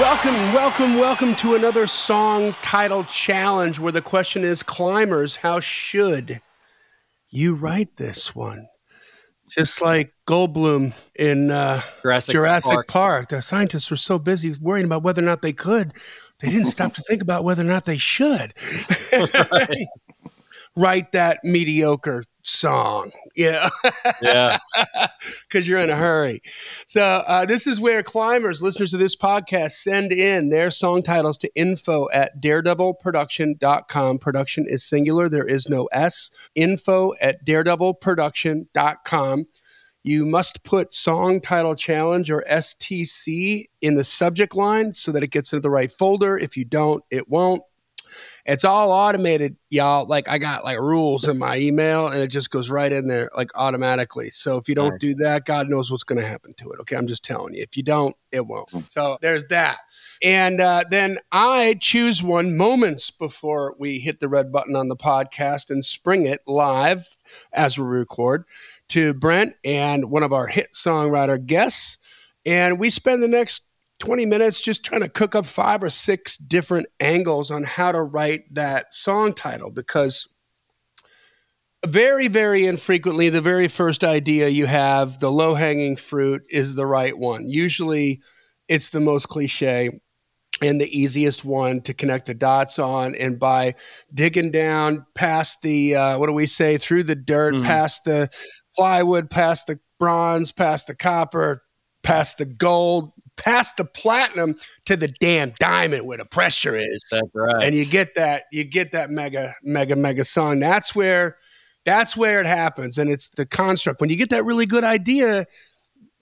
Welcome, welcome, welcome to another song title challenge where the question is climbers, how should you write this one? Just like Goldblum in uh, Jurassic Jurassic Park. Park. The scientists were so busy worrying about whether or not they could, they didn't stop to think about whether or not they should write that mediocre song. Yeah. Yeah. because you're in a hurry. So uh, this is where climbers, listeners of this podcast, send in their song titles to info at daredevilproduction.com. Production is singular. There is no S. Info at daredevilproduction.com. You must put song title challenge or STC in the subject line so that it gets into the right folder. If you don't, it won't. It's all automated, y'all. Like I got like rules in my email and it just goes right in there like automatically. So if you don't do that, God knows what's going to happen to it. Okay. I'm just telling you. If you don't, it won't. So there's that. And uh, then I choose one moments before we hit the red button on the podcast and spring it live as we record to Brent and one of our hit songwriter guests. And we spend the next 20 minutes just trying to cook up five or six different angles on how to write that song title because very, very infrequently, the very first idea you have, the low hanging fruit, is the right one. Usually it's the most cliche and the easiest one to connect the dots on. And by digging down past the, uh, what do we say, through the dirt, Mhm. past the plywood, past the bronze, past the copper, past the gold, past the platinum to the damn diamond where the pressure is. That's right. and you get that you get that mega mega mega song that's where that's where it happens. And it's the construct. When you get that really good idea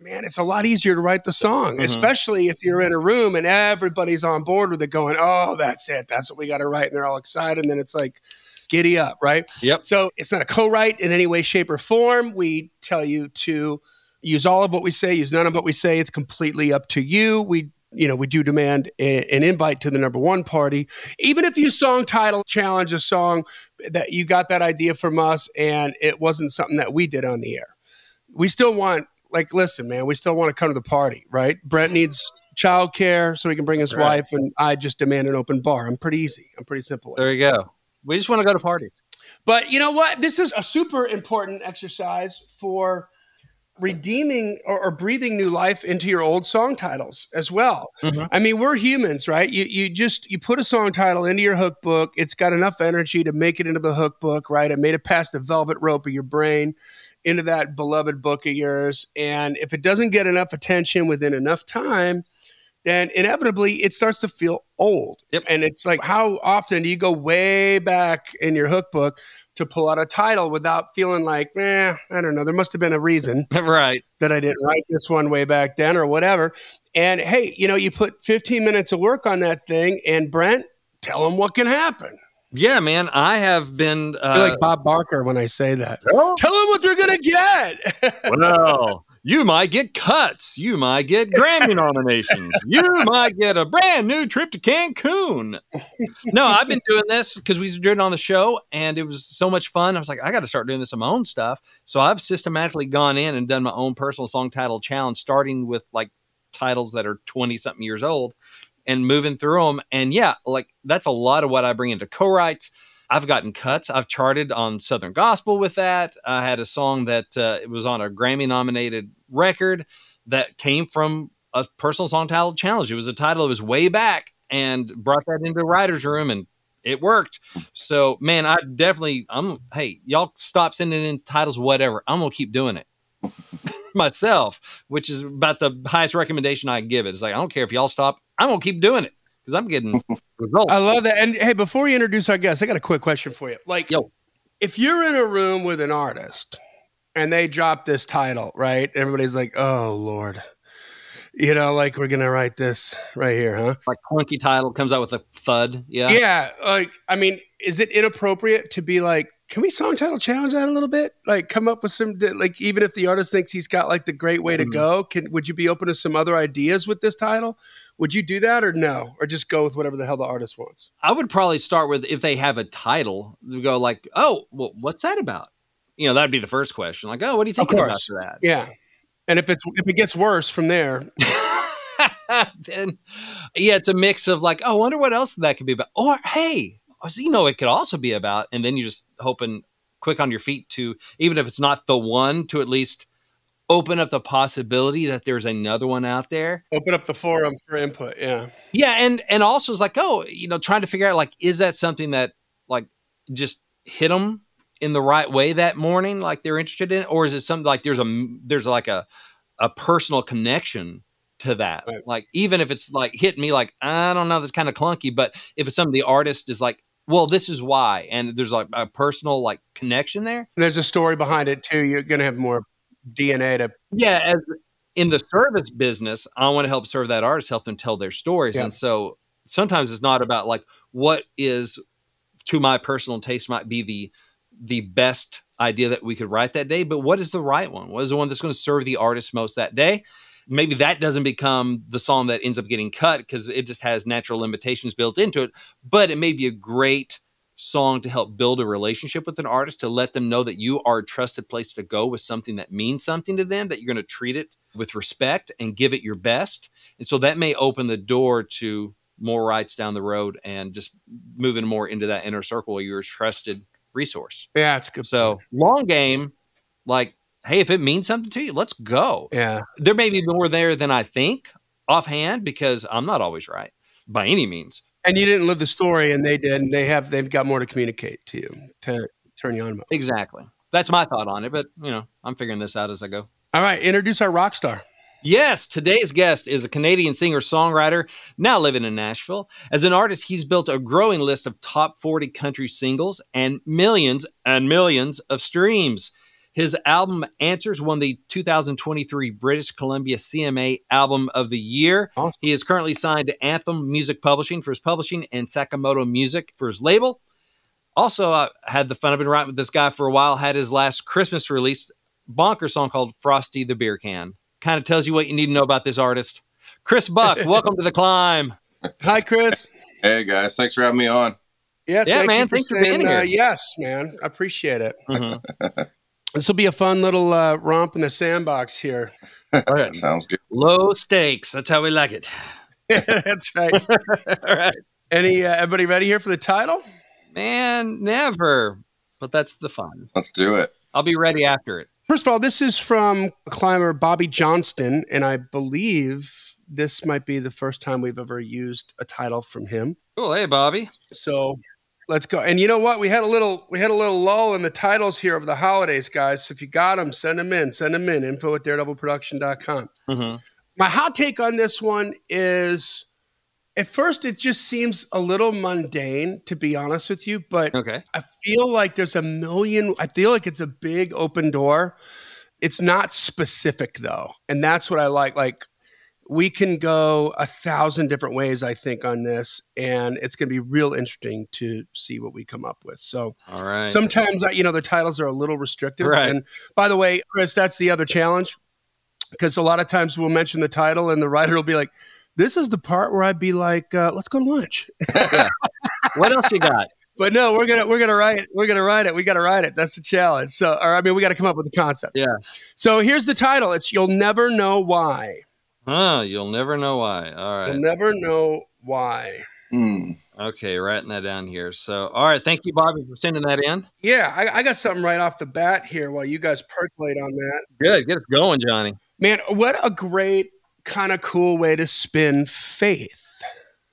man it's a lot easier to write the song Mhm. especially if you're in a room and everybody's on board with it going oh that's it. That's what we got to write. And they're all excited. And then it's like giddy up right? Yep. so it's not a co-write in any way shape or form. We tell you to use all of what we say use none of what we say it's completely up to you we you know we do demand a- an invite to the number one party even if you song title challenge a song that you got that idea from us and it wasn't something that we did on the air we still want like listen man we still want to come to the party right brent needs childcare so he can bring his Right. wife and i just demand an open bar i'm pretty easy i'm pretty simple There you go. We just want to go to parties. but you know what? This is a super important exercise for redeeming or, or breathing new life into your old song titles as well. Mhm. I mean, we're humans, right? You you just you put a song title into your hook book. It's got enough energy to make it into the hook book, right? It made it past the velvet rope of your brain into that beloved book of yours. And if it doesn't get enough attention within enough time, then inevitably it starts to feel old. Yep. And it's like, how often do you go way back in your hook book to pull out a title without feeling like, eh, I don't know, there must have been a reason right. that I didn't write this one way back then or whatever. And hey, you know, you put 15 minutes of work on that thing, and Brent, tell them what can happen. Yeah, man. I have been. I Uh, feel like Bob Barker when I say that. well, Tell them what they're going to get. well, You might get cuts. You might get Grammy nominations. You might get a brand new trip to Cancun. No, I've been doing this because we were doing it on the show and it was so much fun. I was like, I got to start doing this on my own stuff. So I've systematically gone in and done my own personal song title challenge, starting with like titles that are 20 something years old and moving through them. And yeah, like that's a lot of what I bring into co writes. I've gotten cuts. I've charted on Southern Gospel with that. I had a song that uh, it was on a Grammy nominated record that came from a personal song title challenge. It was a title that was way back and brought that into writer's room and it worked. So man, I definitely I'm hey, y'all stop sending in titles, whatever. I'm gonna keep doing it. Myself, which is about the highest recommendation I give it. It's like I don't care if y'all stop, I'm gonna keep doing it because I'm getting results. I love that. And hey, before we introduce our guest, I got a quick question for you. Like, Yo. if you're in a room with an artist and they drop this title, right? Everybody's like, "Oh Lord," you know, like we're gonna write this right here, huh? like clunky title comes out with a thud. Yeah. Yeah. Like, I mean, is it inappropriate to be like, can we song title challenge that a little bit? Like, come up with some, like, even if the artist thinks he's got like the great way to Mhm. go, can would you be open to some other ideas with this title? Would you do that or no, or just go with whatever the hell the artist wants? I would probably start with if they have a title, go like, oh, well, what's that about? You know, that'd be the first question. Like, oh, what do you think about that? Yeah. And if it's if it gets worse from there, then, yeah, it's a mix of like, oh, I wonder what else that could be about. Or, hey, so you know, it could also be about, and then you're just hoping quick on your feet to, even if it's not the one, to at least open up the possibility that there's another one out there. open up the forum for input. Yeah. Yeah, and and also it's like, oh, you know, trying to figure out like, is that something that like just hit them in the right way that morning, like they're interested in, or is it something like there's a there's like a a personal connection to that, Right. like even if it's like hit me like I don't know, that's kind of clunky, but if it's something the artist is like, well, this is why, and there's like a personal like connection there, There's a story behind it too. You're gonna have more DNA to yeah as in the service business i want to help serve that artist help them tell their stories Yeah. and so sometimes it's not about like what is to my personal taste might be the the best idea that we could write that day but what is the right one what is the one that's going to serve the artist most that day maybe that doesn't become the song that ends up getting cut because it just has natural limitations built into it. But it may be a great song to help build a relationship with an artist to let them know that you are a trusted place to go with something that means something to them that you're going to treat it with respect and give it your best. And so that may open the door to more rights down the road and just moving more into that inner circle where you're a trusted resource. Yeah, it's good. so long game like hey if it means something to you let's go yeah, there may be more there than i think offhand because i'm not always right by any means and you didn't live the story, and they did. And they have they've got more to communicate to you to turn you on. about. Exactly. That's my thought on it, but you know, I'm figuring this out as I go. All right, introduce our rock star. Yes, today's guest is a Canadian singer songwriter now living in Nashville. As an artist, he's built a growing list of top 40 country singles and millions and millions of streams. His album Answers won the 2023 British Columbia CMA Album of the Year. Awesome. He is currently signed to Anthem Music Publishing for his publishing and Sakamoto Music for his label. Also, I had the fun. I've been writing with this guy for a while. Had his last Christmas release, bonker song called "Frosty the Beer Can." Kind of tells you what you need to know about this artist. Chris Buck, welcome to the climb. Hi, Chris. Hey guys, thanks for having me on. Yeah, Yeah, thank man, You for thanks for being uh, here. yes, man, I appreciate it. Mhm. This will be a fun little uh, romp in the sandbox here. right. Sounds good. Low stakes. That's how we like it. That's right. All right, Any uh, everybody ready here for the title? man. Never, but that's the fun. Let's do it. I'll be ready after it. First of all, this is from climber Bobby Johnston, and I believe this might be the first time we've ever used a title from him. Cool. Hey, Bobby. So let's go. And you know what? We had a little we had a little lull in the titles here over the holidays, guys. So if you got them, send them in. Send them in. Info at daredevilproduction.com. Mm-hmm. My hot take on this one is at first it just seems a little mundane, to be honest with you, but Okay. I feel like there's a million, I feel like it's a big open door. It's not specific though. And that's what I like. Like, we can go a thousand different ways, I think, on this, and it's going to be real interesting to see what we come up with. So All right. sometimes, you know, the titles are a little restrictive. Right. And by the way, Chris, that's the other challenge. because a lot of times we'll mention the title and the writer will be like, "This is the part where I'd be like, uh, let's go to lunch." What else you got? But no, we're gonna we're gonna write it. We're gonna write it. We got to write it. That's the challenge. So, or I mean, we got to come up with the concept. Yeah. So here's the title. It's "You'll Never Know Why." Huh, you'll never know why. All right. You'll never know why. Hmm. Okay, writing that down here. So, all right. Thank you, Bobby, for sending that in. Yeah, I, I got something right off the bat here while you guys percolate on that. Good. Get us going, Johnny. Man, what a great kind of cool way to spin faith.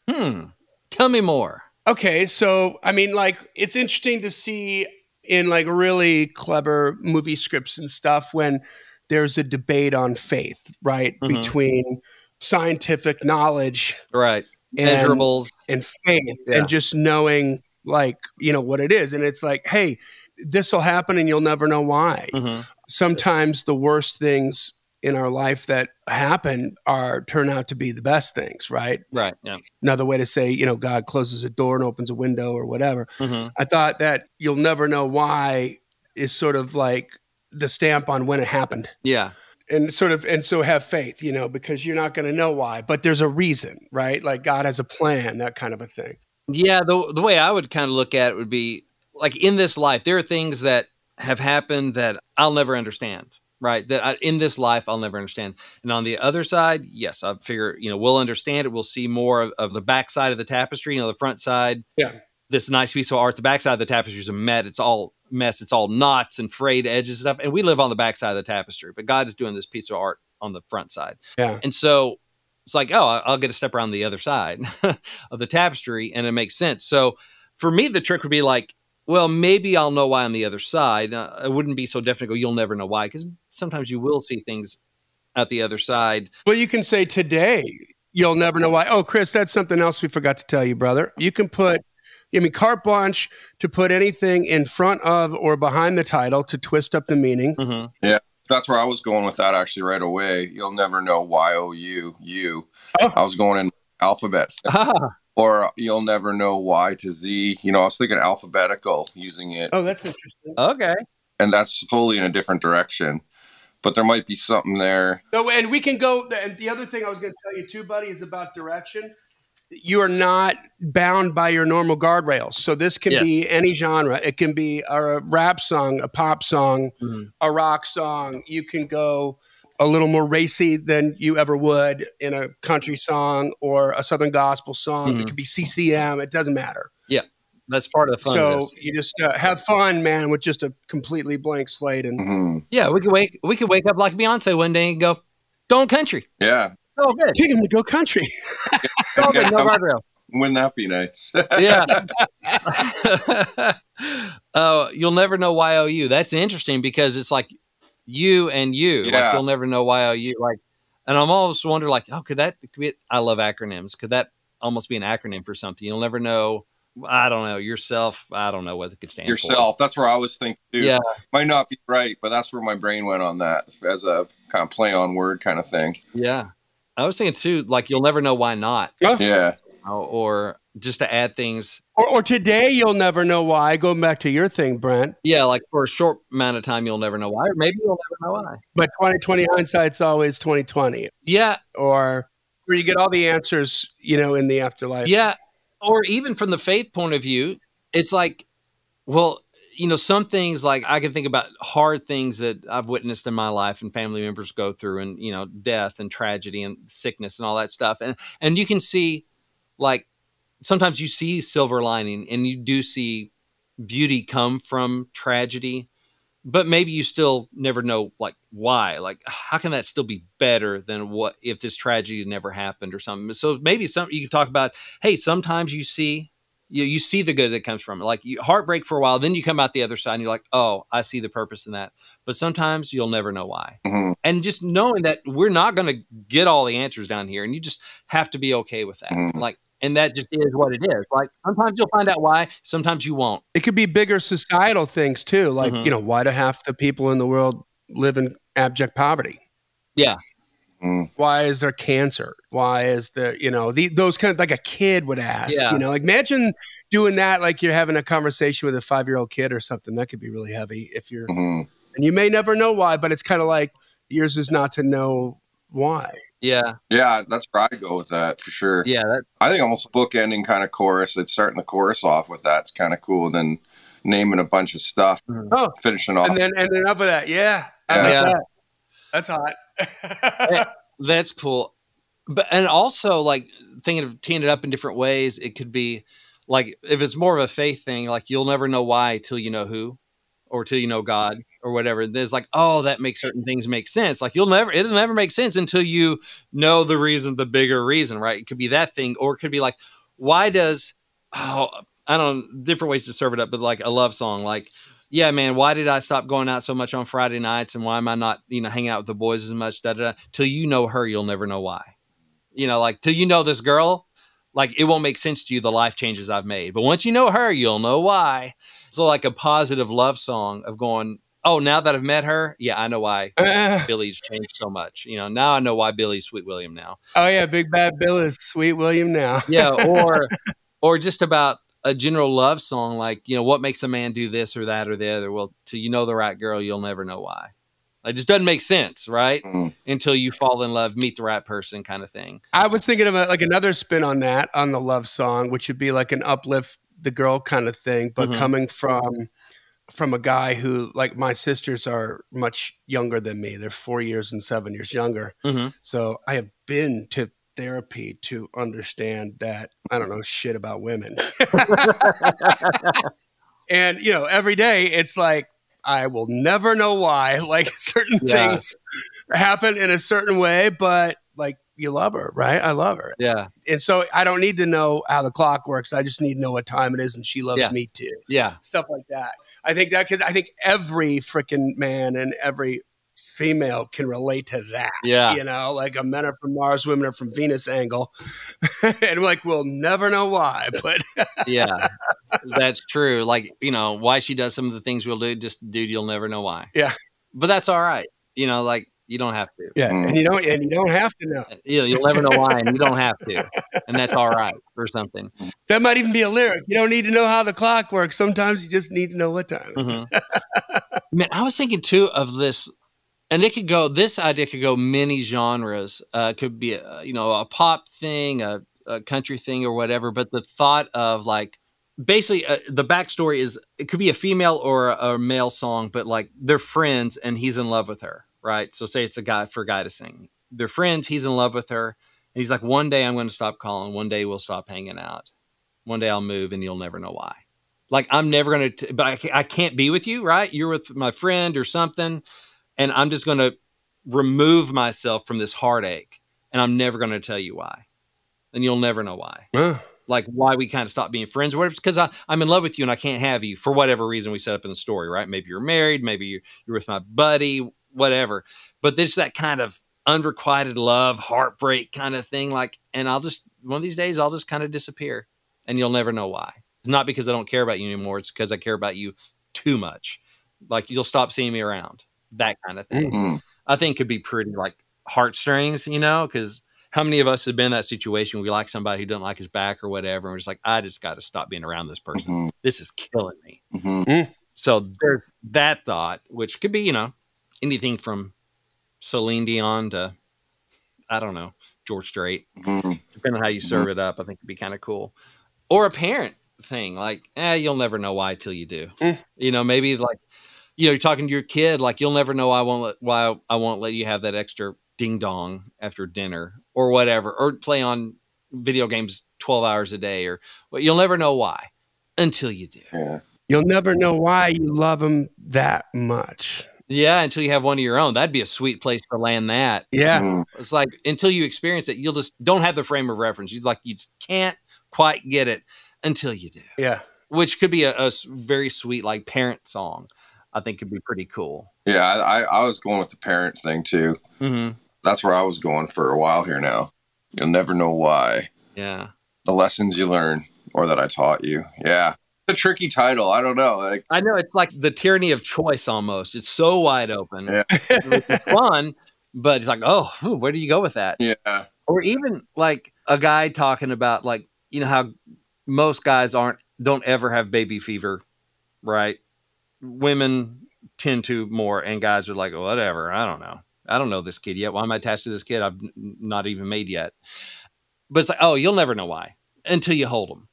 Hmm. Tell me more. Okay, so I mean, like, it's interesting to see in like really clever movie scripts and stuff when there's a debate on faith, right? Mhm. Between scientific knowledge Right. and, Measurables. and faith Yeah. and just knowing, like, you know, what it is. And it's like, hey, this will happen and you'll never know why. Mhm. Sometimes the worst things in our life that happen are turn out to be the best things, right? Right. Yeah. Another way to say, you know, God closes a door and opens a window or whatever. hmm I thought that you'll never know why is sort of like the stamp on when it happened. Yeah. And sort of, and so have faith, you know, because you're not going to know why, but there's a reason, right? Like God has a plan, that kind of a thing. Yeah, the the way I would kind of look at it would be like in this life, there are things that have happened that I'll never understand. Right, that I, in this life I'll never understand, and on the other side, yes, I figure you know we'll understand it. We'll see more of, of the backside of the tapestry. You know, the front side, Yeah. this nice piece of art. The backside of the tapestry is a met. It's all mess. It's all knots and frayed edges and stuff. And we live on the backside of the tapestry, but God is doing this piece of art on the front side. Yeah. And so it's like, oh, I'll get a step around the other side of the tapestry, and it makes sense. So for me, the trick would be like, well, maybe I'll know why on the other side. Uh, it wouldn't be so definite. Go, you'll never know why, because sometimes you will see things at the other side. Well, you can say today, you'll never know why. Oh, Chris, that's something else we forgot to tell you, brother. You can put, I mean, carte blanche to put anything in front of or behind the title to twist up the meaning. hmm That's where I was going with that actually right away. You'll never know Y O U U. Oh. I was going in alphabet. Ah, Or you'll never know Y to Z. You know, I was thinking alphabetical using it, Oh, that's interesting. okay. and that's totally in a different direction. But there might be something there. No, and we can go. And the other thing I was going to tell you too, buddy, is about direction. You are not bound by your normal guardrails. So this can Yes. be any genre. It can be a rap song, a pop song, Mhm. a rock song. You can go a little more racy than you ever would in a country song or a southern gospel song. Mhm. It could be CCM. It doesn't matter. Yeah, that's part of the fun. so you just uh, have fun, man, with just a completely blank slate. And hmm yeah, we could wake we could wake up like Beyonce one day and go, going country. Yeah. It's good. take him to go country. It's all good. No guardrail. Wouldn't that be nice? yeah. uh, you'll never know YOU. That's interesting because it's like you and you. Like Yeah. you'll never know YOU. Like, and I'm always wonder like, oh, could that could be? I love acronyms. Could that almost be an acronym for something? You'll never know. I don't know yourself. I don't know what it could stand Yourself. That's where I was thinking too. Yeah. Might not be right, but that's where my brain went on that as a kind of play on word kind of thing. Yeah. I was thinking too, like you'll never know why not, Yeah. or, or just to add things. Or, or today, you'll never know why. Going back to your thing, Brent. Yeah, like for a short amount of time, you'll never know why, or maybe you'll never know why. But 2020 hindsight's always 2020. Yeah, Or where you get all the answers, you know, in the afterlife. Yeah. Or even from the faith point of view, it's like, well, you know, some things like I can think about hard things that I've witnessed in my life and family members go through and, you know, death and tragedy and sickness and all that stuff. And and you can see like sometimes you see silver lining and you do see beauty come from tragedy but maybe you still never know like why like how can that still be better than what if this tragedy never happened or something so maybe some you can talk about hey sometimes you see you, you see the good that comes from it like you heartbreak for a while then you come out the other side and you're like oh i see the purpose in that but sometimes you'll never know why Mhm. and just knowing that we're not going to get all the answers down here and you just have to be okay with that Mhm. like and that just is what it is like sometimes you'll find out why sometimes you won't It could be bigger societal things too. Like, Mhm. you know, why do half the people in the world live in abject poverty? yeah Mm. Why is there cancer? Why is the you know, the, those kind of like a kid would ask, Yeah. you know, like imagine doing that like you're having a conversation with a five year old kid or something. That could be really heavy if you're, Mhm. and you may never know why, but it's kind of like Yours is not to know why. Yeah, Yeah, that's where I go with that for sure. yeah, that, I think almost a bookending kind of chorus. It's starting the chorus off with that's kind of cool. Then naming a bunch of stuff, Oh, finishing off. and then ending up with that. Yeah. Yeah. Yeah. that. That's hot. that's cool. But and also like thinking of teeing it up in different ways, it could be like if it's more of a faith thing, like you'll never know why till you know who, or till you know God, or whatever. There's like, oh, that makes certain things make sense. Like you'll never, it'll never make sense until you know the reason, the bigger reason, right? It could be that thing, or it could be like, why does, oh, I don't know, different ways to serve it up, but like a love song, like. Yeah, man. Why did I stop going out so much on Friday nights, and why am I not, you know, hanging out with the boys as much? Da, da, da. Till you know her, you'll never know why you know, like till you know this girl, like it won't make sense to you the life changes I've made. But once you know her, you'll know why. So like a positive love song of going, oh, now that I've met her, yeah, I know why Uh, Billy's changed so much. You know, now I know why Billy's Sweet William now. oh yeah, Big Bad Bill is Sweet William now. Yeah, or or just about a general love song like, you know, what makes a man do this or that or the other? Well, till you know the right girl, you'll never know why. It just doesn't make sense, right? Mm. Until you fall in love, meet the right person kind of thing. I was thinking of a, like another spin on that on the love song, which would be like an uplift the girl kind of thing, but Mhm. coming from from a guy who like my sisters are much younger than me. They're four years and seven years younger. Mhm. So I have been to therapy to understand that I don't know shit about women. and you know, every day it's like I will never know why. Like certain Yeah. things happen in a certain way, but like you love her, right? I love her. Yeah. And so I don't need to know how the clock works. I just need to know what time it is and she loves Yeah. me too. Yeah. Stuff like that. I think that because I think every freaking man and every female can relate to that. Yeah. You know, like a men are from Mars, women are from Venus angle. and like we'll never know why, but yeah, that's true. Like, you know, why she does some of the things we'll do, just dude, you'll never know why. Yeah. But that's all right. You know, like you don't have to. yeah. And you don't and you don't have to know. You know, you'll never know why, and you don't have to, and that's all right or something. That might even be a lyric. You don't need to know how the clock works. Sometimes you just need to know what time. Mhm. Man, I was thinking too of this, and it could go. This idea could go many genres. Uh, could be, a, you know, a pop thing, a, a country thing, or whatever. But the thought of like, basically, uh, the backstory is it could be a female or a, a male song, but like they're friends, and he's in love with her, right? So say it's a guy for a guy to sing. They're friends. He's in love with her. And he's like, one day I'm going to stop calling. One day we'll stop hanging out. One day I'll move, and you'll never know why like I'm never going to, but I, I can't be with you, right? You're with my friend or something, and I'm just going to remove myself from this heartache, and I'm never going to tell you why, and you'll never know why. Like why we kind of stopped being friends, or whatever. Because I'm in love with you and I can't have you for whatever reason we set up in the story, right? Maybe you're married, maybe you're, you're with my buddy, whatever. But there's that kind of unrequited love, heartbreak kind of thing. Like, and I'll just one of these days I'll just kind of disappear, and you'll never know why. It's not because I don't care about you anymore. It's because I care about you too much. Like you'll stop seeing me around. That kind of thing. Mm. I think could be pretty like heartstrings, you know, because how many of us have been in that situation? We like somebody who doesn't like his back or whatever. And we're just like, I just got to stop being around this person. Mhm. This is killing me. Mhm. So there's that thought, which could be, you know, anything from Celine Dion to, I don't know, George Strait Mhm. depending on how you serve it up, I think it'd be kind of cool. Or a parent thing, like, eh, you'll never know why till you do. Mm. You know, maybe like, you know, you're talking to your kid, like, you'll never know I won't let, why I won't let you have that extra ding dong after dinner or whatever, or play on video games 12 hours a day, or well, you'll never know why until you do. Yeah. You'll never know why you love them that much. Yeah, until you have one of your own. That'd be a sweet place to land that. Yeah. Mm. It's like until you experience it, you'll just don't have the frame of reference. You like you just can't quite get it until you do. Yeah. Which could be a very sweet like parent song. I think could be pretty cool. Yeah, I, I, was going with the parent thing too. Mm-hmm. That's where I was going for a while here now. You'll never know why. Yeah, The lessons you learn or that I taught you. Yeah. It's a tricky title. I don't know. Like, I know it's like the tyranny of choice almost. It's so wide open. Yeah. it's fun, but it's like, oh, where do you go with that? yeah. or even like a guy talking about like you know how most guys aren't don't ever have baby fever right women tend to more and guys are like whatever i don't know I don't know this kid yet. Why am I attached to this kid? I've not even made yet. But it's like, oh, you'll never know why until you hold them.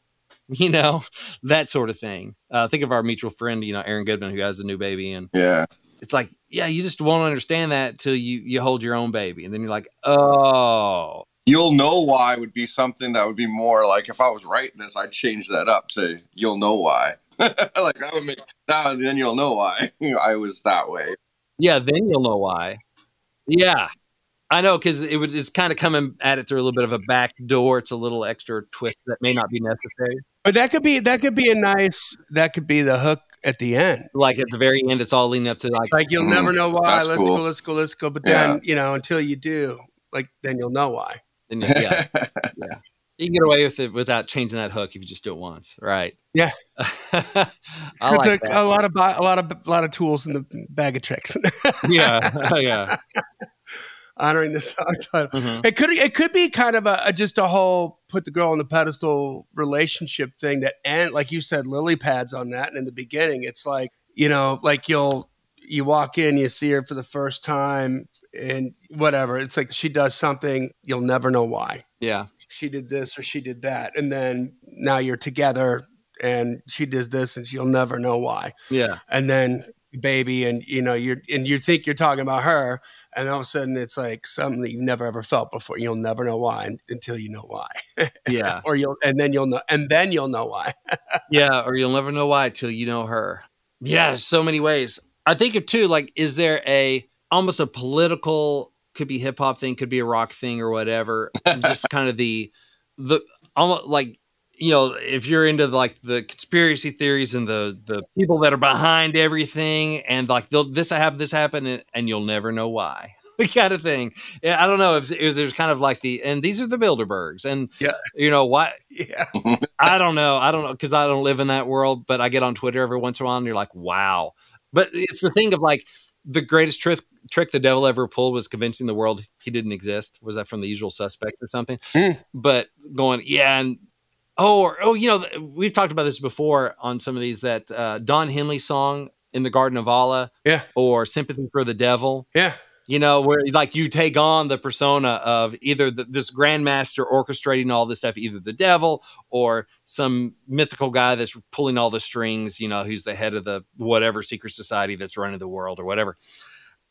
You know, that sort of thing. Uh, think of our mutual friend, you know, Aaron Goodman, who has a new baby, and Yeah. it's like, yeah, you just won't understand that till you you hold your own baby, and then you're like, oh, You'll know why would be something that would be more like if I was writing this, I'd change that up to you'll know why. like that would make that then you'll know why I was that way. yeah, then you'll know why. Yeah, I know because it would it's kind of coming at it through a little bit of a back door. It's a little extra twist that may not be necessary. But that could be that could be a nice that could be the hook at the end. Like at the very end, it's all leading up to like, Like you'll Mhm. never know why. Let's cool. go, let's go, let's go. But then you know until you do, like then you'll know why. Then you- yeah, you can get away with it without changing that hook if you just do it once, right? Yeah. I it's like a, a lot of a lot of a lot of tools in the bag of tricks. yeah, yeah. Honoring the song title. Mhm. It could it could be kind of a, a just a whole put the girl on the pedestal relationship thing that and like you said lily pads on that and in the beginning it's like you know like you'll you walk in you see her for the first time and whatever. It's like she does something you'll never know why. Yeah, she did this or she did that and then now you're together and she does this and you'll never know why. Yeah, and then baby and you know you're and you think you're talking about her and all of a sudden it's like something that you've never ever felt before. You'll never know why until you know why. Yeah, or you'll and then you'll know and then you'll know why. Yeah. Or you'll never know why till you know her. Yeah, so many ways. I think of too. Like, is there a almost a political? Could be hip hop thing, could be a rock thing, or whatever. just kind of the the almost like you know if you're into like the conspiracy theories and the the people that are behind everything and like they'll this happened this happened and, and you'll never know why kind of thing yeah i don't know if, if there's kind of like the and these are the bilderbergs and Yeah. you know why yeah i don't know i don't know because i don't live in that world but i get on twitter every once in a while and you're like wow but it's the thing of like the greatest trick trick the devil ever pulled was convincing the world he didn't exist was that from the usual suspect or something Mm. but going yeah and oh or, oh you know we've talked about this before on some of these that uh, don henley song in the garden of allah Yeah. or sympathy for the devil yeah you know where like you take on the persona of either the, this grandmaster orchestrating all this stuff either the devil or some mythical guy that's pulling all the strings you know who's the head of the whatever secret society that's running the world or whatever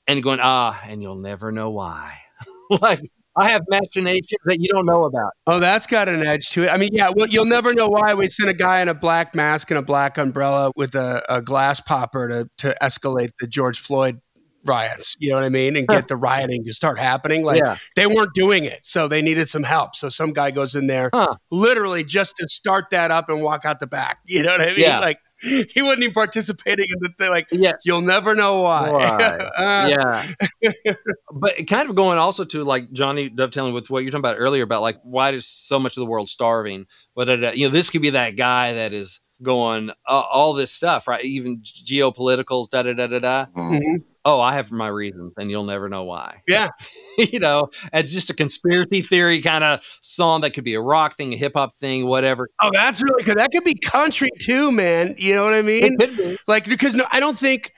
and going ah and you'll never know why. Like i have machinations that you don't know about. Oh that's got an edge to it. I mean yeah well you'll never know why we sent a guy in a black mask and a black umbrella with a, a glass popper to to escalate the george floyd riots you know what i mean and get the rioting to start happening like yeah. they weren't doing it so they needed some help so some guy goes in there Huh. literally just to start that up and walk out the back you know what i mean? Yeah. like he wasn't even participating in the thing like yeah. you'll never know why, Why? Uh, yeah but kind of going also to like johnny dovetailing with what you're talking about earlier about like why is so much of the world starving? But uh, you know this could be that guy that is going uh, all this stuff right? Even geopoliticals da da da da da. Mhm. mhm. oh i have my reasons and you'll never know why. Yeah. You know it's just a conspiracy theory kind of song that could be a rock thing a hip-hop thing whatever. Oh that's really good. That could be country too man. You know what i mean? Be. Like because no i don't think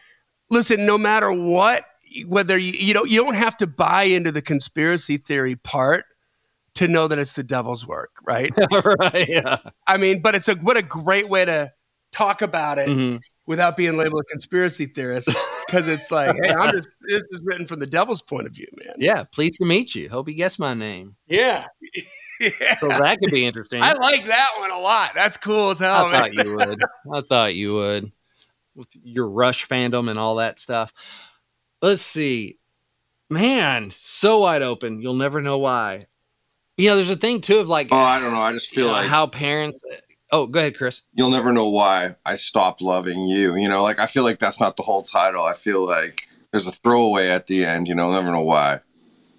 listen no matter what whether you you know you don't have to buy into the conspiracy theory part to know that it's the devil's work right right yeah i mean but it's a what a great way to talk about it Mhm. without being labeled a conspiracy theorist because it's like hey i'm just this is written from the devil's point of view man yeah pleased to meet you hope you guess my name yeah yeah so that could be interesting i like that one a lot that's cool as hell I man thought you would. I thought you would. With your Rush fandom and all that stuff. Let's see. Man, so wide open. You'll never know why. You know, there's a thing too of like Oh, I don't know. I just you feel know, like how parents. Oh, go ahead, Chris. you'll never know why I stopped loving you. You know, like I feel like that's not the whole title. I feel like there's a throwaway at the end. You know, never know why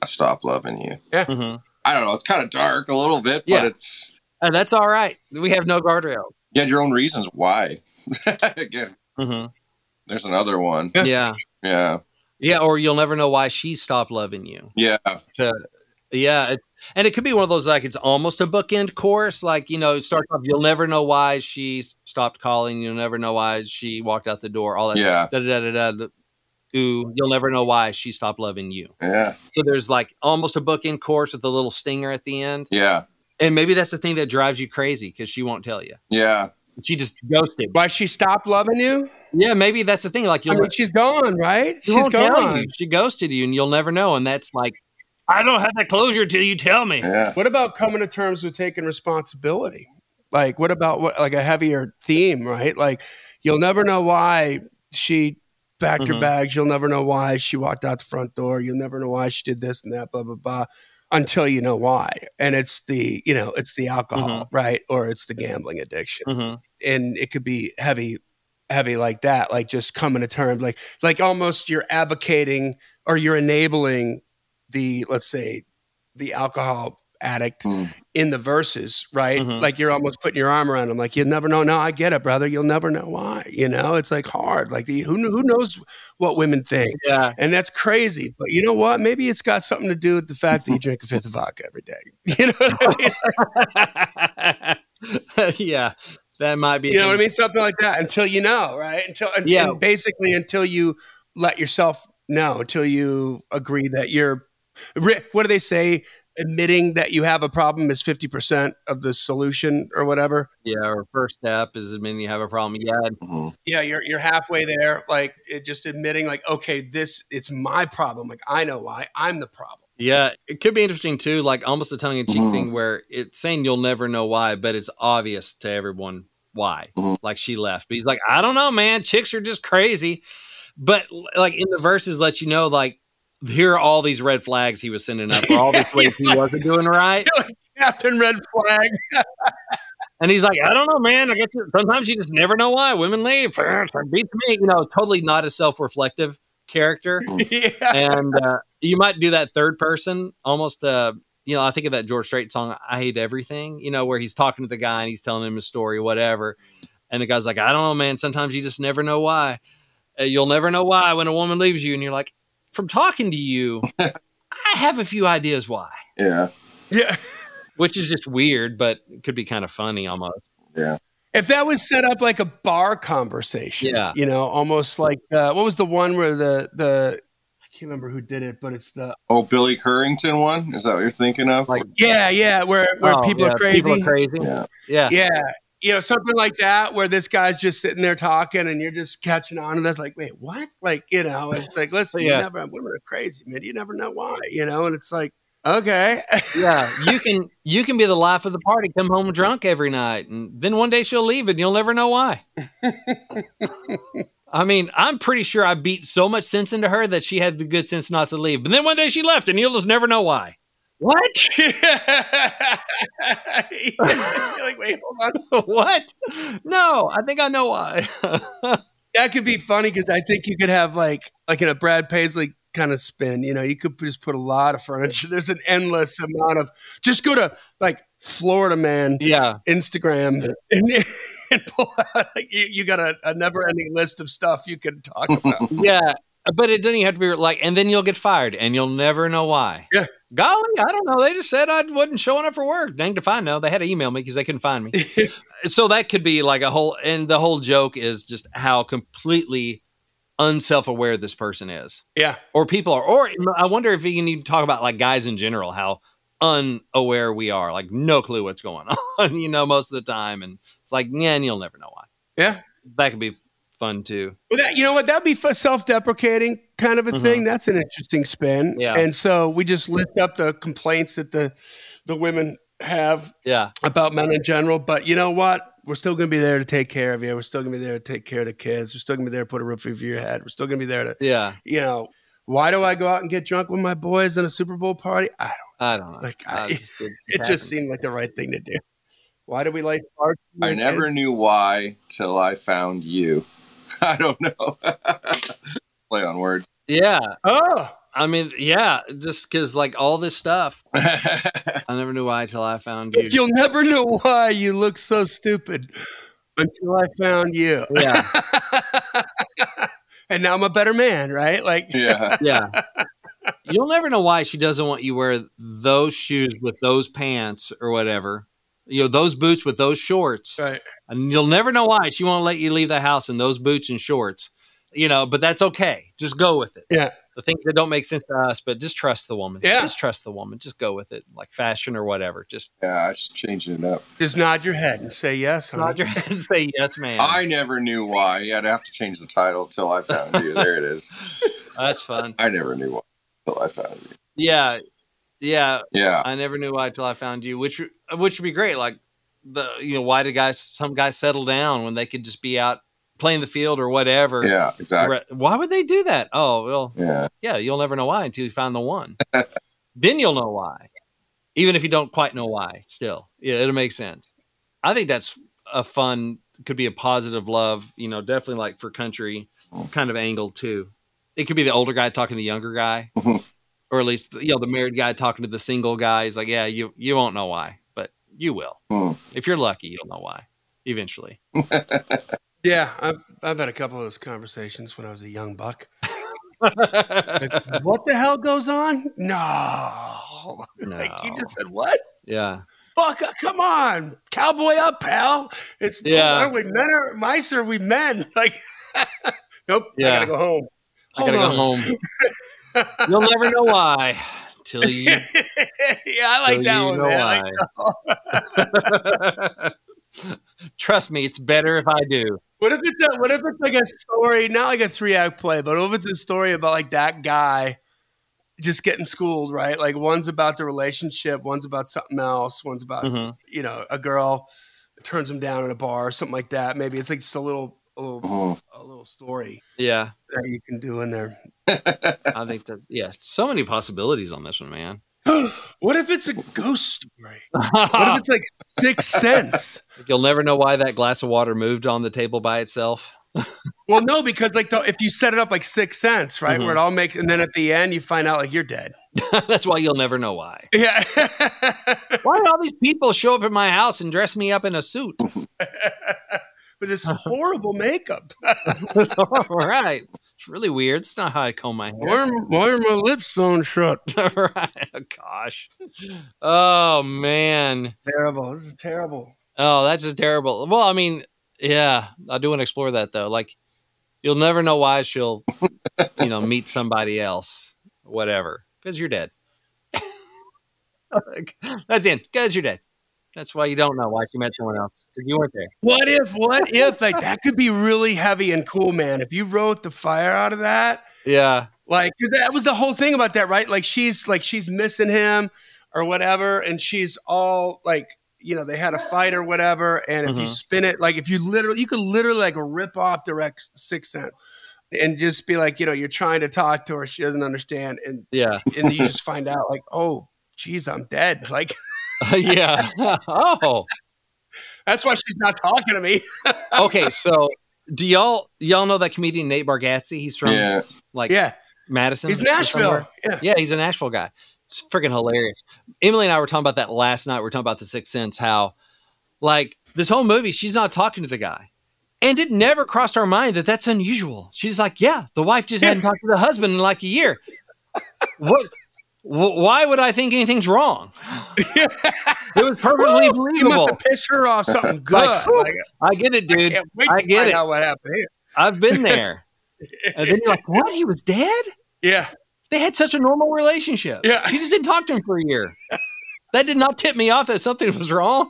I stopped loving you. hmm I don't know. It's kind of dark a little bit, but Yeah. it's Uh, that's all right. We have no guardrail. you had your own reasons why. Again, hmm there's another one. Yeah, Yeah, yeah. Or you'll never know why she stopped loving you. yeah, To yeah, it's and it could be one of those like it's almost a bookend course. Like you know, it starts off. You'll never know why she stopped calling. You'll never know why she walked out the door. All that. yeah. da, da, da, da, da. ooh, you'll never know why she stopped loving you. Yeah. So there's like almost a bookend course with a little stinger at the end. Yeah. And maybe that's the thing that drives you crazy because she won't tell you. Yeah. She just ghosted. Why she stopped loving you? Yeah, maybe that's the thing. Like I you'll mean, she's gone, right? she She's won't gone. She ghosted you, and you'll never know. And that's like, I don't have that closure till you tell me. Yeah. What about coming to terms with taking responsibility? Like, what about what, like a heavier theme, right? Like, you'll never know why she packed her Mhm. bags. You'll never know why she walked out the front door. You'll never know why she did this and that, blah, blah, blah, until you know why. And it's the, you know, it's the alcohol, right? Or it's the gambling addiction. hmm And it could be heavy, heavy like that, like just coming to terms, like, like almost you're advocating or you're enabling the, let's say, the alcohol addict Mm. in the verses, right? Mhm. Like you're almost putting your arm around him. Like you'll never know. No, I get it, brother. You'll never know why. You know, it's like hard. Like the, who who knows what women think, Yeah. and that's crazy. But you know what? Maybe it's got something to do with the fact that you drink a fifth of vodka every day. You know I mean? yeah. That might be. You know what I mean? Something like that. Until you know, right? Until and, Yeah. basically until you let yourself know, until you agree that you're. Ri- What do they say? Admitting that you have a problem is fifty percent of the solution, or whatever. Yeah. Or first step is admitting you have a problem. Yeah. Mhm. Yeah, you're you're halfway there. Like it, just admitting, like, okay, this it's my problem. Like I know why I'm the problem. Yeah, it could be interesting too, like almost a tongue in cheek Mhm. thing where it's saying you'll never know why, but it's obvious to everyone why. Mhm. Like she left. But he's like, I don't know, man. Chicks are just crazy. But like in the verses let you know, like, here are all these red flags he was sending up, or all these ways he wasn't doing right. Captain Red Flag. And he's like, I don't know, man. I guess sometimes you just never know why women leave. Beats me, you know, totally not a self reflective character. yeah. and uh, you might do that third person almost uh you know i think of that george strait song i hate everything you know where he's talking to the guy and he's telling him his story whatever and the guy's like i don't know man sometimes you just never know why Uh, you'll never know why when a woman leaves you and you're like from talking to you i have a few ideas why Yeah. Yeah. which is just weird but it could be kind of funny almost Yeah. If that was set up like a bar conversation, Yeah. you know, almost like uh, what was the one where the the I can't remember who did it, but it's the Oh, Billy Currington one? Is that what you're thinking of? Like- yeah, yeah, where where Oh, people yeah, are crazy, people are crazy yeah. yeah yeah, you know, something like that, where this guy's just sitting there talking, and you're just catching on, and that's like, wait, what? Like, you know, it's like, listen, Yeah. you never, women are crazy, man. You never know why, you know, and it's like, okay, yeah, you can you can be the life of the party, come home drunk every night, and then one day she'll leave and you'll never know why. I mean, I'm pretty sure I beat so much sense into her that she had the good sense not to leave. But then one day she left, and you'll just never know why. What? Like, wait, hold on. what? No, I think I know why. that could be funny because I think you could have like like in a Brad Paisley kind of spin. You know, you could just put a lot of furniture. There's an endless amount of. Just go to like Florida Man yeah, Instagram and, and pull out. Like, you, you got a, a never-ending list of stuff you could talk about. yeah. But it doesn't even have to be like, and then you'll get fired, and you'll never know why. Yeah. Golly, I don't know. They just said I wasn't showing up for work. Danged if I know. They had to email me because they couldn't find me. so that could be like a whole, and the whole joke is just how completely unself-aware this person is, yeah, or people are. Or I wonder if you need to talk about like guys in general, how unaware we are, like no clue what's going on, you know, most of the time, and it's like, yeah, and you'll never know why. yeah. That could be fun too. Well, that, you know what? That'd be self-deprecating kind of a mm-hmm. thing. That's an interesting spin. Yeah. And so we just list up the complaints that the the women have Yeah. about men in general. But you know what? We're still going to be there to take care of you. We're still going to be there to take care of the kids. We're still going to be there to put a roof over your head. We're still going to be there to, Yeah. you know, why do I go out and get drunk with my boys in a Super Bowl party? I don't. I don't know. Like, I I- just- it It just seemed like the right thing to do. Why do we like parts? I never knew why till I found you. I don't know. Play on words. Yeah. Oh, I mean, yeah, just because like all this stuff, I never knew why until I found you. you'll never know why you look so stupid until I found you. Yeah. and now I'm a better man, right? Like, yeah. Yeah. You'll never know why she doesn't want you wear those shoes with those pants or whatever. You know, those boots with those shorts. right. And you'll never know why she won't let you leave the house in those boots and shorts. you know, but that's okay. Just go with it. Yeah. The things that don't make sense to us, but just trust the woman. Yeah. Just trust the woman. Just go with it, like fashion or whatever. Just Yeah, I just changing it up. Just nod your head and say yes. honey. nod your head and say yes, ma'am. I never knew why. I'd have to change the title till I found you. There it is. That's fun. I never knew why till I found you. Yeah, yeah. Yeah. I never knew why till I found you, which which would be great. Like the you know why did guys some guys settle down when they could just be out playing the field or whatever. Yeah, exactly. Why would they do that? Oh well, Yeah. yeah. You'll never know why until you find the one. then you'll know why, even if you don't quite know why. Still, yeah, it'll make sense. I think that's a fun, could be a positive love. You know, definitely like for country kind of angle too. It could be the older guy talking to the younger guy, Mhm. or at least you know the married guy talking to the single guy. He's like, yeah, you you won't know why, you will. Hmm. If you're lucky, you'll know why eventually. Yeah, I've I've had a couple of those conversations when I was a young buck. Like, what the hell goes on? No. Like you just said what? yeah. Buck, uh, come on, cowboy up, pal. It's Yeah. Are we men or mice or are we men? Like, nope. Yeah. I Yeah. gotta go home. I gotta go home. You'll never know why till you. yeah, I like that one, man. Like. Trust me, it's better if I do. What if it's a, what if it's like a story, not like a three act play, but what if it's a story about like that guy just getting schooled, right? Like one's about the relationship, one's about something else, one's about Mhm. you know a girl turns him down in a bar or something like that. Maybe it's like just a little a little Mhm. a little story Yeah, that you can do in there. I think that. Yeah, so many possibilities on this one, man. what if it's a ghost story? What if it's like Sixth Sense? You'll never know why that glass of water moved on the table by itself. Well, no, because like the, if you set it up like Sixth Sense, right, where it all makes, and then at the end you find out like you're dead. That's why you'll never know why. Yeah. Why did all these people show up at my house and dress me up in a suit? With this horrible makeup. all right. It's really weird. It's not how I comb my hair. Why are, why are my lips sewn shut? right. Oh, gosh. Oh man. Terrible. This is terrible. Oh, that's just terrible. Well, I mean, yeah, I do want to explore that though. Like, you'll never know why she'll, you know, meet somebody else, whatever, because you're dead. that's in because you're dead. That's why you don't know why she met someone else because you weren't there. What if, what if, like, that could be really heavy and cool, man. If you wrote the fire out of that, Yeah. like, that was the whole thing about that, right? Like, she's like, she's missing him or whatever, and she's all like, you know, they had a fight or whatever. And if you Mhm. spin it, like, if you literally, you could literally like rip off direct Sixth Sense and just be like, you know, you're trying to talk to her, she doesn't understand, and Yeah. and you just find out, like, oh, geez, I'm dead. Like, yeah. oh. that's why she's not talking to me. Okay. So, do y'all y'all know that comedian Nate Bargatze? He's from Yeah. like yeah, Madison. he's Nashville. Yeah. Yeah, he's a Nashville guy. It's freaking hilarious. Emily and I were talking about that last night. We were talking about the Sixth Sense, how like this whole movie, she's not talking to the guy. And it never crossed our mind that that's unusual. She's like, yeah, the wife just hadn't talked to the husband in like a year. What? Wh- Why would I think anything's wrong? it was perfectly You believable. must have pissed her off something good. Like, Like, I get it, I dude. can't wait I to get find it. out what happened here. I've been there. and then you're like, what? He was dead? Yeah, They had such a normal relationship. Yeah. She just didn't talk to him for a year. That did not tip me off that something was wrong.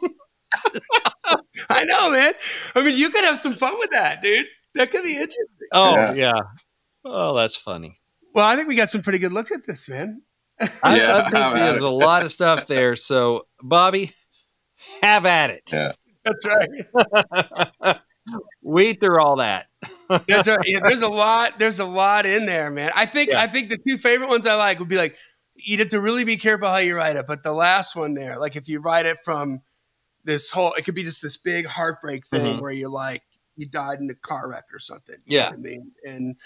I know, man. I mean, you could have some fun with that, dude. That could be interesting. Oh, Yeah. yeah. Oh, that's funny. Well, I think we got some pretty good looks at this, man. I, Yeah, I think there's a lot of stuff there. So, Bobby, have at it. Yeah. That's right. Weed through all that. That's right. Yeah, there's a lot. There's a lot in there, man. I think. Yeah. I think the two favorite ones I like would be like you'd have to really be careful how you write it. But the last one there, like if you write it from this whole, it could be just this big heartbreak thing Mhm. where you're like you died in a car wreck or something. you know Yeah. what I mean, and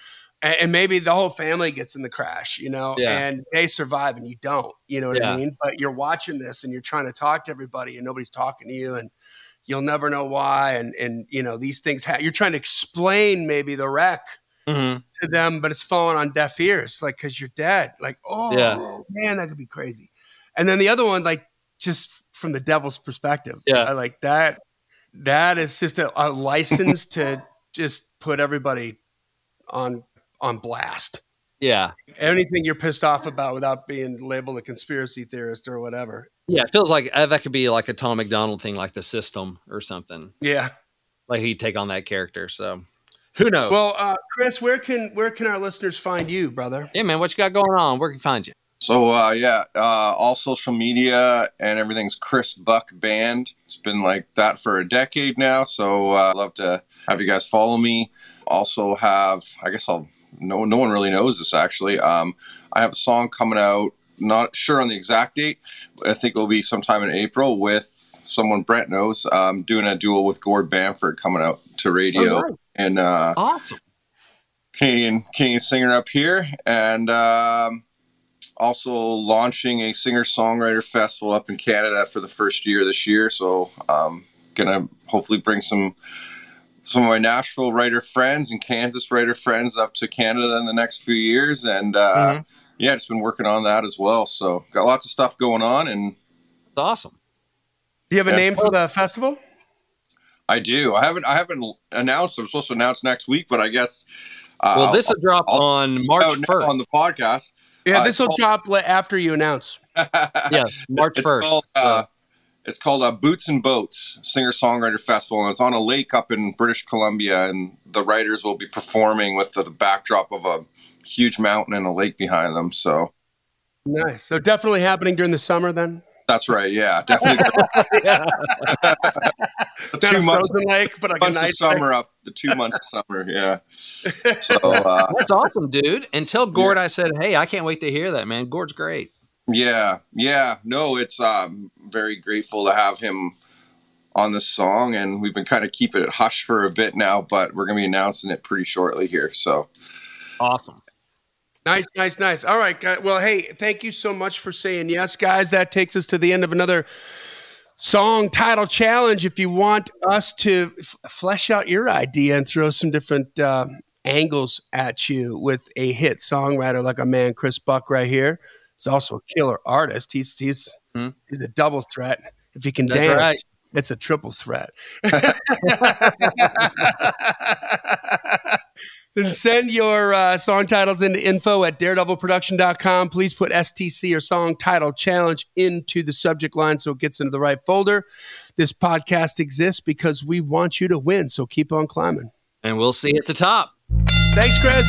and maybe the whole family gets in the crash, you know, Yeah. and they survive and you don't. You know what Yeah. I mean? But you're watching this and you're trying to talk to everybody and nobody's talking to you and. You'll never know why, and and you know these things. Ha- you're trying to explain maybe the wreck, hmm to them, but it's falling on deaf ears, like because you're dead. Like, oh Yeah. man, that could be crazy. And then the other one, like just from the devil's perspective, Yeah. I like that. That is just a, a license to just put everybody on on blast. Yeah. Anything you're pissed off about without being labeled a conspiracy theorist or whatever. Yeah. It feels like uh, that could be like a Tom MacDonald thing, like the system or something. Yeah. Like he'd take on that character. So who knows? Well, uh, Chris, where can where can our listeners find you, brother? yeah, man, what you got going on? Where can we find you? So uh, yeah, uh, all social media and everything's Chris Buck Band. It's been like that for a decade now. So uh, I'd love to have you guys follow me. Also have I guess I'll no no one really knows this actually. Um, I have a song coming out. Not sure on the exact date. But I think it will be sometime in April with someone Brent knows. Um, doing a duel with Gord Bamford coming out to radio Oh, nice. and uh, Awesome. Canadian Canadian singer up here, and um, also launching a singer songwriter festival up in Canada for the first year this year. So um, gonna hopefully bring some some of my Nashville writer friends and Kansas writer friends up to Canada in the next few years, and uh, yeah, just been working on that as well. So got lots of stuff going on, and It's awesome. Do you have a Yeah. name for the festival? I do. I haven't I haven't announced. I'm supposed to announce next week, but I guess. Uh, Well, this will drop I'll- on March 1st. on the podcast. Yeah, Uh, this will it's drop after you announce. yeah, March 1st. Called, uh, it's called uh, Boots and Boats Singer Songwriter Festival, and it's on a lake up in British Columbia. And the writers will be performing with the backdrop of a huge mountain and a lake behind them. So Nice. So definitely happening during the summer then. that's right. Yeah, definitely. the Not two a months, frozen lake, but like a months of nice summer up. The two months of summer. Yeah. So uh, That's awesome, dude. And tell Gord I said, hey, I can't wait to hear that, man. Gord's great. Yeah, yeah. No, it's um very grateful to have him on this song, and we've been kind of keeping it hush for a bit now, but we're gonna be announcing it pretty shortly here. So Awesome. Nice, nice, nice. All right. Well, hey, thank you so much for saying yes, guys. That takes us to the end of another song title challenge. If you want us to f- flesh out your idea and throw some different uh, angles at you with a hit songwriter like a man Chris Buck right here, he's also a killer artist. He's he's Hmm. he's a double threat. If he can That's dance, right. it's a triple threat. Then send your uh, song titles into info at daredevilproduction.com. Please put STC or song title challenge into the subject line so it gets into the right folder. This podcast exists because we want you to win, so keep on climbing. And we'll see you at the top. Thanks, Chris.